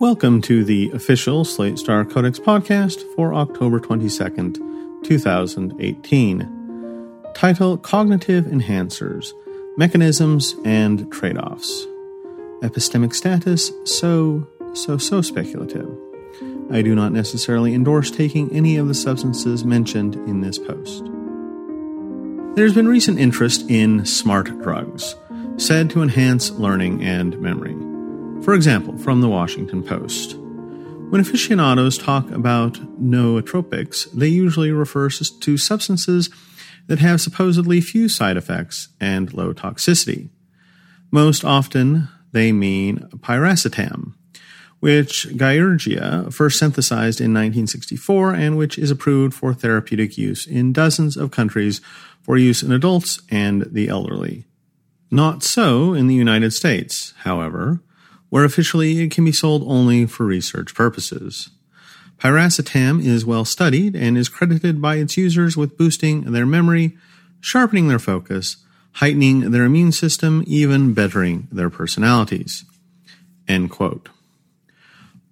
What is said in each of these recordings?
Welcome to the official Slate Star Codex podcast for October 22nd, 2018. Title Cognitive Enhancers Mechanisms and Trade Offs. Epistemic status So, so, so speculative. I do not necessarily endorse taking any of the substances mentioned in this post. There's been recent interest in smart drugs, said to enhance learning and memory. For example, from the Washington Post. When aficionados talk about nootropics, they usually refer to substances that have supposedly few side effects and low toxicity. Most often, they mean piracetam, which Giurgea first synthesized in 1964 and which is approved for therapeutic use in dozens of countries for use in adults and the elderly. Not so in the United States, however, where officially it can be sold only for research purposes. Piracetam is well studied and is credited by its users with boosting their memory, sharpening their focus, heightening their immune system, even bettering their personalities. End quote.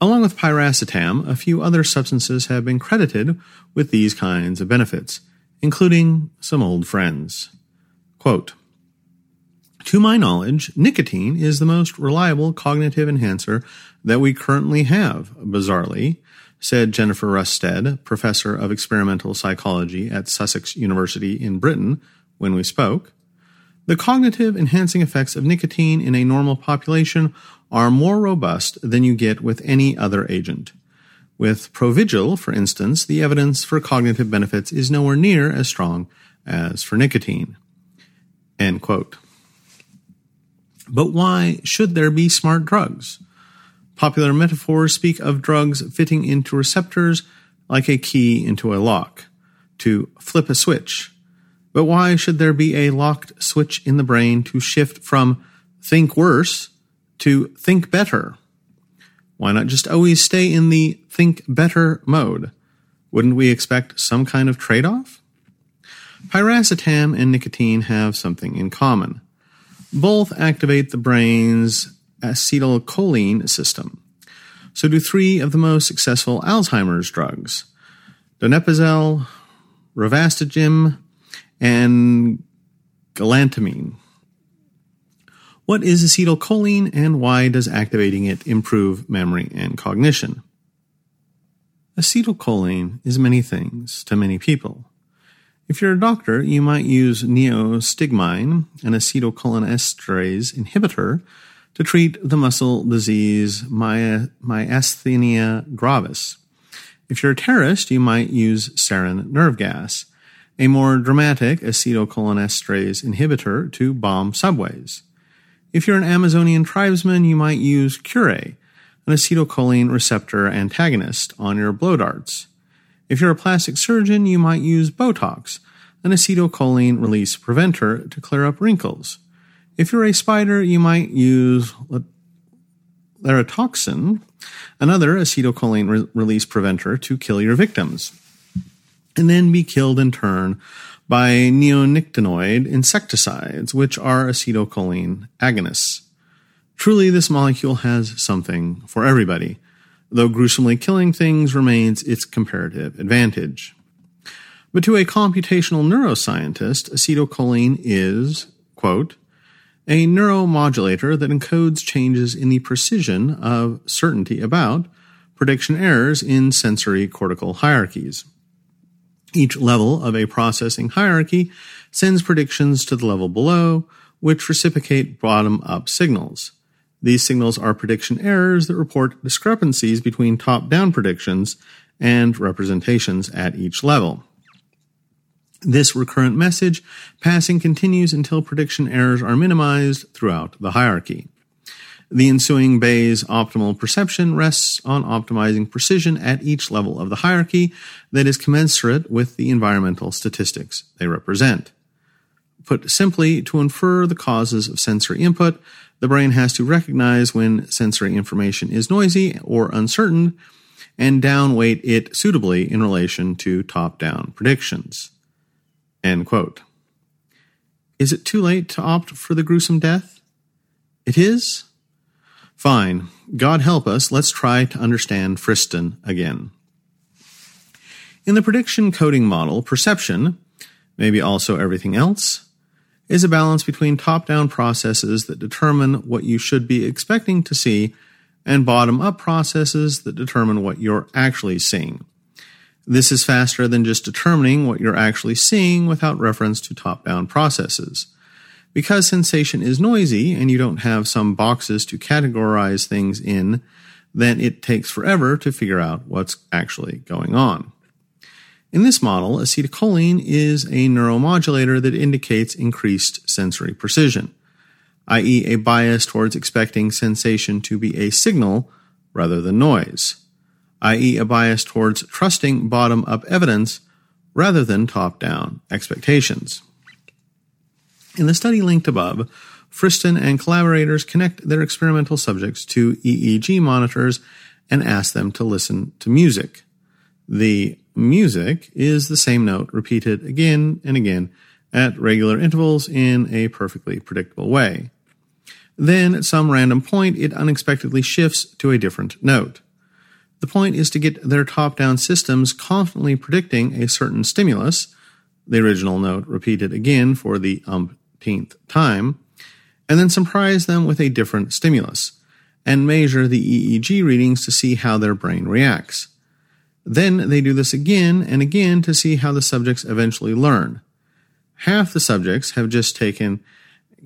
Along with piracetam, a few other substances have been credited with these kinds of benefits, including some old friends. Quote, to my knowledge, nicotine is the most reliable cognitive enhancer that we currently have, bizarrely, said Jennifer Rusted, professor of experimental psychology at Sussex University in Britain, when we spoke. The cognitive enhancing effects of nicotine in a normal population are more robust than you get with any other agent. With Provigil, for instance, the evidence for cognitive benefits is nowhere near as strong as for nicotine. End quote. But why should there be smart drugs? Popular metaphors speak of drugs fitting into receptors like a key into a lock, to flip a switch. But why should there be a locked switch in the brain to shift from think worse to think better? Why not just always stay in the think better mode? Wouldn't we expect some kind of trade off? Piracetam and nicotine have something in common. Both activate the brain's acetylcholine system. So do three of the most successful Alzheimer's drugs donepezil, rivastigmine, and galantamine. What is acetylcholine and why does activating it improve memory and cognition? Acetylcholine is many things to many people. If you're a doctor, you might use neostigmine, an acetylcholinesterase inhibitor, to treat the muscle disease my, myasthenia gravis. If you're a terrorist, you might use sarin nerve gas, a more dramatic acetylcholinesterase inhibitor to bomb subways. If you're an Amazonian tribesman, you might use curare, an acetylcholine receptor antagonist, on your blow darts. If you're a plastic surgeon, you might use Botox, an acetylcholine release preventer to clear up wrinkles. If you're a spider, you might use latrotoxin, another acetylcholine re- release preventer to kill your victims, and then be killed in turn by neonicotinoid insecticides, which are acetylcholine agonists. Truly, this molecule has something for everybody though gruesomely killing things remains its comparative advantage. But to a computational neuroscientist, acetylcholine is, quote, a neuromodulator that encodes changes in the precision of certainty about prediction errors in sensory cortical hierarchies. Each level of a processing hierarchy sends predictions to the level below, which reciprocate bottom up signals. These signals are prediction errors that report discrepancies between top down predictions and representations at each level. This recurrent message passing continues until prediction errors are minimized throughout the hierarchy. The ensuing Bayes optimal perception rests on optimizing precision at each level of the hierarchy that is commensurate with the environmental statistics they represent. Put simply, to infer the causes of sensory input, the brain has to recognize when sensory information is noisy or uncertain and downweight it suitably in relation to top down predictions. End quote. Is it too late to opt for the gruesome death? It is? Fine. God help us, let's try to understand Friston again. In the prediction coding model, perception, maybe also everything else, is a balance between top down processes that determine what you should be expecting to see and bottom up processes that determine what you're actually seeing. This is faster than just determining what you're actually seeing without reference to top down processes. Because sensation is noisy and you don't have some boxes to categorize things in, then it takes forever to figure out what's actually going on. In this model, acetylcholine is a neuromodulator that indicates increased sensory precision, i.e., a bias towards expecting sensation to be a signal rather than noise i.e., a bias towards trusting bottom up evidence rather than top down expectations. In the study linked above, Friston and collaborators connect their experimental subjects to EEG monitors and ask them to listen to music. The music is the same note repeated again and again at regular intervals in a perfectly predictable way. Then, at some random point, it unexpectedly shifts to a different note. The point is to get their top down systems confidently predicting a certain stimulus, the original note repeated again for the umpteenth time, and then surprise them with a different stimulus, and measure the EEG readings to see how their brain reacts. Then they do this again and again to see how the subjects eventually learn. Half the subjects have just taken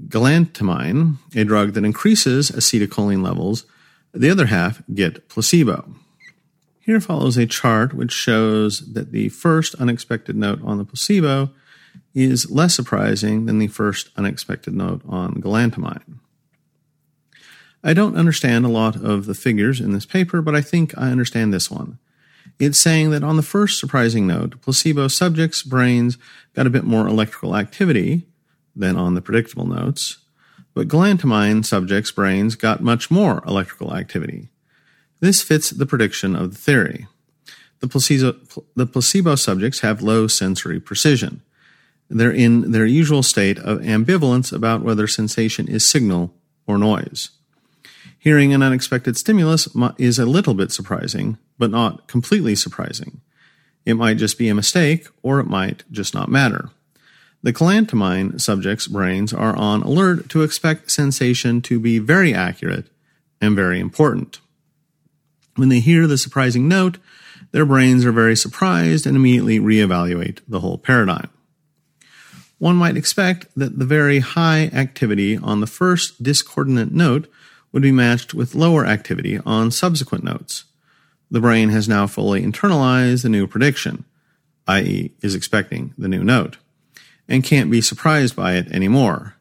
galantamine, a drug that increases acetylcholine levels, the other half get placebo. Here follows a chart which shows that the first unexpected note on the placebo is less surprising than the first unexpected note on galantamine. I don't understand a lot of the figures in this paper, but I think I understand this one. It's saying that on the first surprising note, placebo subjects' brains got a bit more electrical activity than on the predictable notes, but galantamine subjects' brains got much more electrical activity. This fits the prediction of the theory. The placebo, the placebo subjects have low sensory precision. They're in their usual state of ambivalence about whether sensation is signal or noise. Hearing an unexpected stimulus is a little bit surprising, but not completely surprising. It might just be a mistake, or it might just not matter. The galantamine subjects' brains are on alert to expect sensation to be very accurate and very important. When they hear the surprising note, their brains are very surprised and immediately reevaluate the whole paradigm. One might expect that the very high activity on the first discordant note would be matched with lower activity on subsequent notes. The brain has now fully internalized the new prediction, i.e., is expecting the new note, and can't be surprised by it anymore.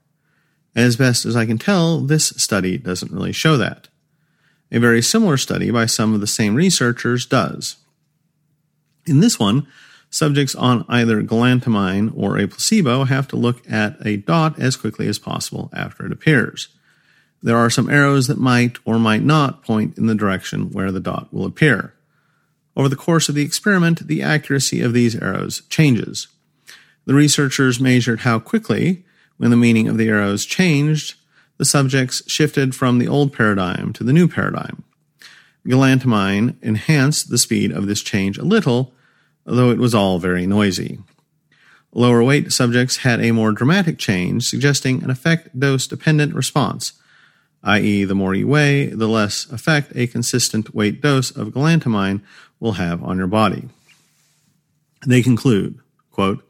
As best as I can tell, this study doesn't really show that. A very similar study by some of the same researchers does. In this one, subjects on either galantamine or a placebo have to look at a dot as quickly as possible after it appears. There are some arrows that might or might not point in the direction where the dot will appear. Over the course of the experiment, the accuracy of these arrows changes. The researchers measured how quickly, when the meaning of the arrows changed, the subjects shifted from the old paradigm to the new paradigm. Galantamine enhanced the speed of this change a little, though it was all very noisy. Lower weight subjects had a more dramatic change, suggesting an effect dose dependent response, i.e., the more you weigh, the less effect a consistent weight dose of galantamine will have on your body. They conclude, quote,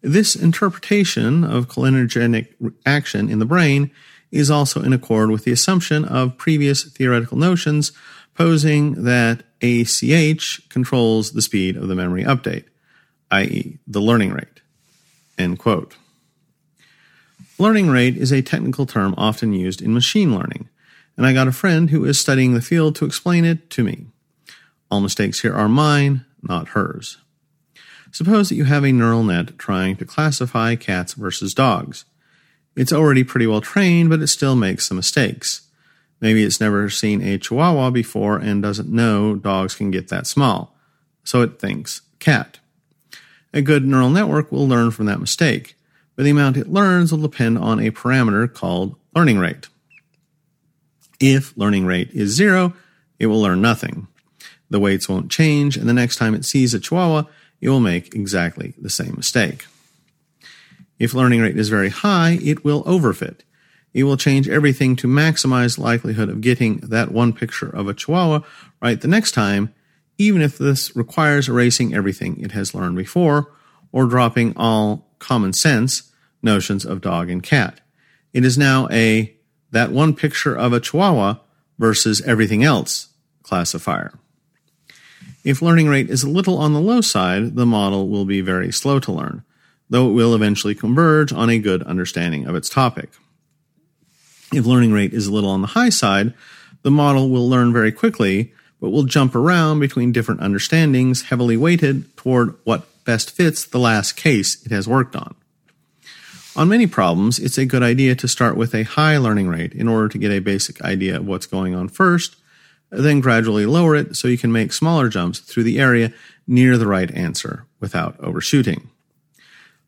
this interpretation of cholinergic action in the brain is also in accord with the assumption of previous theoretical notions posing that ACH controls the speed of the memory update, i.e., the learning rate. End quote. Learning rate is a technical term often used in machine learning, and I got a friend who is studying the field to explain it to me. All mistakes here are mine, not hers. Suppose that you have a neural net trying to classify cats versus dogs. It's already pretty well trained, but it still makes some mistakes. Maybe it's never seen a chihuahua before and doesn't know dogs can get that small. So it thinks cat. A good neural network will learn from that mistake, but the amount it learns will depend on a parameter called learning rate. If learning rate is zero, it will learn nothing. The weights won't change, and the next time it sees a chihuahua, it will make exactly the same mistake. If learning rate is very high, it will overfit. It will change everything to maximize likelihood of getting that one picture of a chihuahua right the next time, even if this requires erasing everything it has learned before or dropping all common sense notions of dog and cat. It is now a that one picture of a chihuahua versus everything else classifier. If learning rate is a little on the low side, the model will be very slow to learn, though it will eventually converge on a good understanding of its topic. If learning rate is a little on the high side, the model will learn very quickly, but will jump around between different understandings heavily weighted toward what best fits the last case it has worked on. On many problems, it's a good idea to start with a high learning rate in order to get a basic idea of what's going on first, then gradually lower it so you can make smaller jumps through the area near the right answer without overshooting.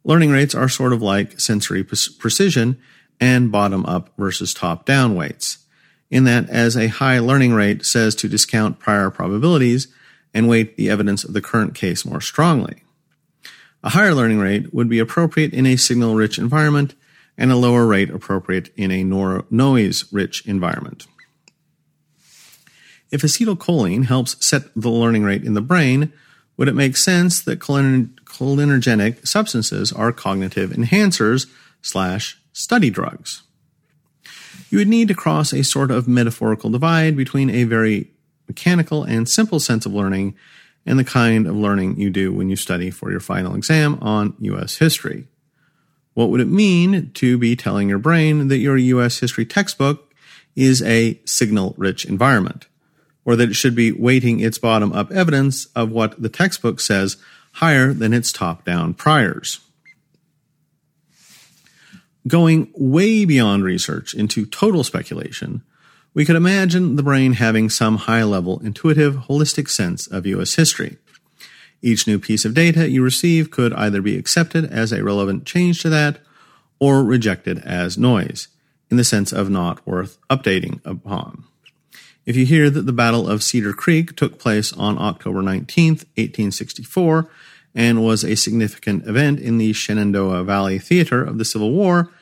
Learning rates are sort of like sensory precision and bottom up versus top down weights, in that as a high learning rate says to discount prior probabilities and weight the evidence of the current case more strongly. A higher learning rate would be appropriate in a signal rich environment and a lower rate appropriate in a noise rich environment. If acetylcholine helps set the learning rate in the brain, would it make sense that cholinergic substances are cognitive enhancers slash study drugs? You would need to cross a sort of metaphorical divide between a very mechanical and simple sense of learning and the kind of learning you do when you study for your final exam on U.S. history. What would it mean to be telling your brain that your U.S. history textbook is a signal rich environment? or that it should be weighting its bottom up evidence of what the textbook says higher than its top down priors. Going way beyond research into total speculation, we could imagine the brain having some high level intuitive holistic sense of U.S. history. Each new piece of data you receive could either be accepted as a relevant change to that or rejected as noise, in the sense of not worth updating upon. If you hear that the Battle of Cedar Creek took place on October 19, 1864, and was a significant event in the Shenandoah Valley theater of the Civil War,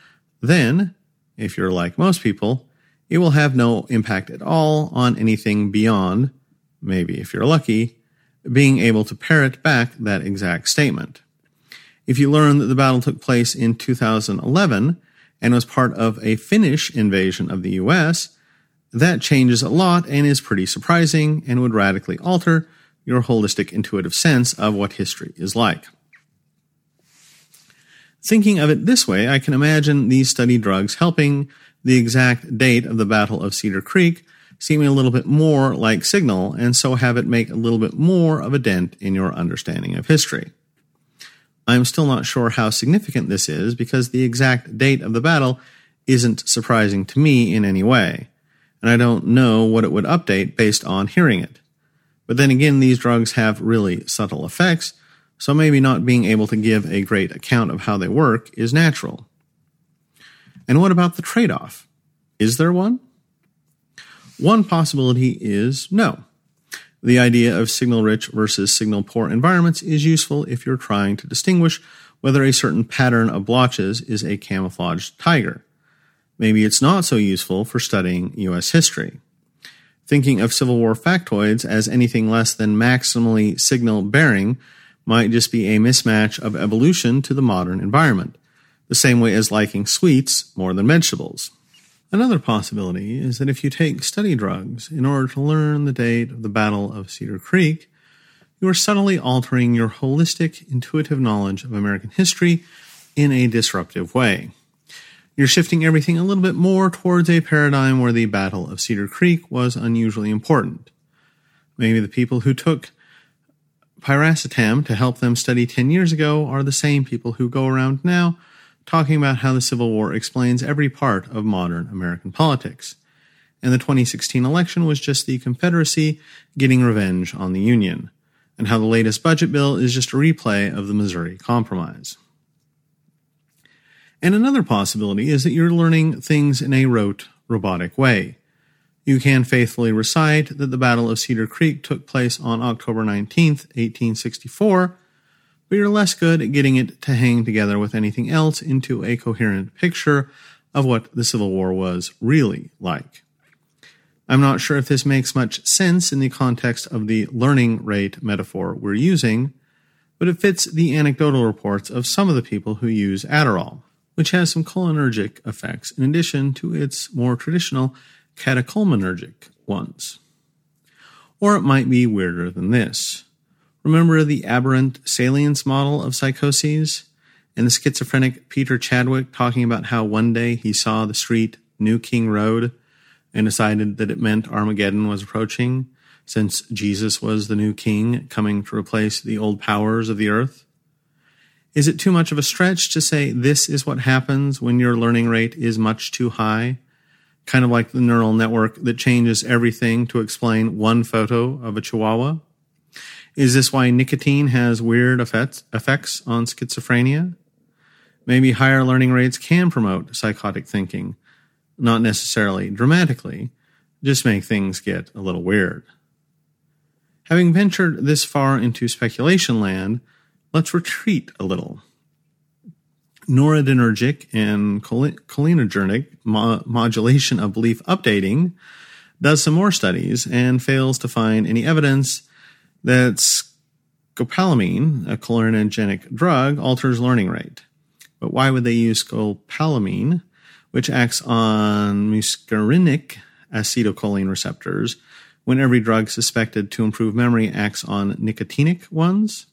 then, if you're like most people, it will have no impact at all on anything beyond, maybe if you're lucky, being able to parrot back that exact statement. If you learn that the battle took place in 2011 and was part of a Finnish invasion of the US, that changes a lot and is pretty surprising and would radically alter your holistic intuitive sense of what history is like. Thinking of it this way, I can imagine these study drugs helping the exact date of the Battle of Cedar Creek seeming a little bit more like signal, and so have it make a little bit more of a dent in your understanding of history. I'm still not sure how significant this is because the exact date of the battle isn't surprising to me in any way and I don't know what it would update based on hearing it. But then again, these drugs have really subtle effects, so maybe not being able to give a great account of how they work is natural. And what about the trade off? Is there one? One possibility is no. The idea of signal rich versus signal poor environments is useful if you're trying to distinguish whether a certain pattern of blotches is a camouflaged tiger. Maybe it's not so useful for studying U.S. history. Thinking of Civil War factoids as anything less than maximally signal bearing might just be a mismatch of evolution to the modern environment, the same way as liking sweets more than vegetables. Another possibility is that if you take study drugs in order to learn the date of the Battle of Cedar Creek, you are subtly altering your holistic, intuitive knowledge of American history in a disruptive way. You're shifting everything a little bit more towards a paradigm where the Battle of Cedar Creek was unusually important. Maybe the people who took piracetam to help them study 10 years ago are the same people who go around now talking about how the Civil War explains every part of modern American politics. And the 2016 election was just the Confederacy getting revenge on the Union, and how the latest budget bill is just a replay of the Missouri Compromise. And another possibility is that you're learning things in a rote, robotic way. You can faithfully recite that the Battle of Cedar Creek took place on October 19th, 1864, but you're less good at getting it to hang together with anything else into a coherent picture of what the Civil War was really like. I'm not sure if this makes much sense in the context of the learning rate metaphor we're using, but it fits the anecdotal reports of some of the people who use Adderall, which has some cholinergic effects in addition to its more traditional catecholaminergic ones. Or it might be weirder than this. Remember the aberrant salience model of psychoses? And the schizophrenic Peter Chadwick talking about how one day he saw the street New King Road and decided that it meant Armageddon was approaching, since Jesus was the new king coming to replace the old powers of the earth? Is it too much of a stretch to say this is what happens when your learning rate is much too high? kind of like the neural network that changes everything to explain one photo of a chihuahua? Is this why nicotine has weird effects, effects on schizophrenia? Maybe higher learning rates can promote psychotic thinking, not necessarily dramatically, just make things get a little weird. Having ventured this far into speculation land, let's retreat a little noradrenergic and cholinergic mo- modulation of belief updating does some more studies and fails to find any evidence that scopolamine, a cholinergic drug, alters learning rate. But why would they use scopolamine, which acts on muscarinic acetylcholine receptors, when every drug suspected to improve memory acts on nicotinic ones?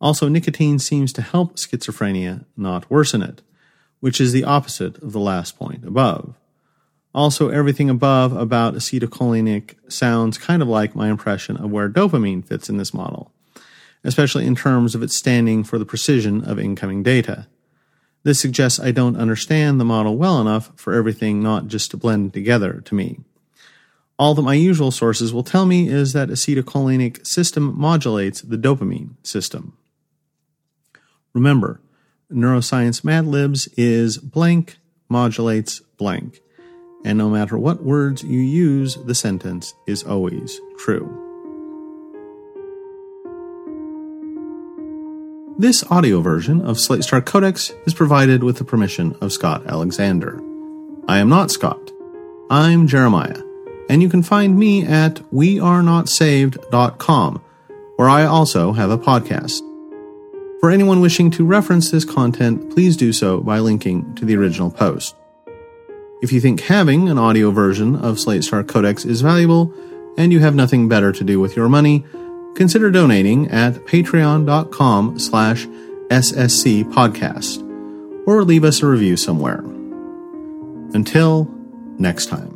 Also, nicotine seems to help schizophrenia, not worsen it, which is the opposite of the last point above. Also, everything above about acetylcholic sounds kind of like my impression of where dopamine fits in this model, especially in terms of its standing for the precision of incoming data. This suggests I don't understand the model well enough for everything not just to blend together to me. All that my usual sources will tell me is that acetylcholic system modulates the dopamine system. Remember, neuroscience Mad Libs is blank modulates blank. And no matter what words you use, the sentence is always true. This audio version of Slate Star Codex is provided with the permission of Scott Alexander. I am not Scott. I'm Jeremiah, and you can find me at wearenotsaved.com, where I also have a podcast. For anyone wishing to reference this content, please do so by linking to the original post. If you think having an audio version of Slate Star Codex is valuable and you have nothing better to do with your money, consider donating at patreon.com slash ssc podcast or leave us a review somewhere. Until next time.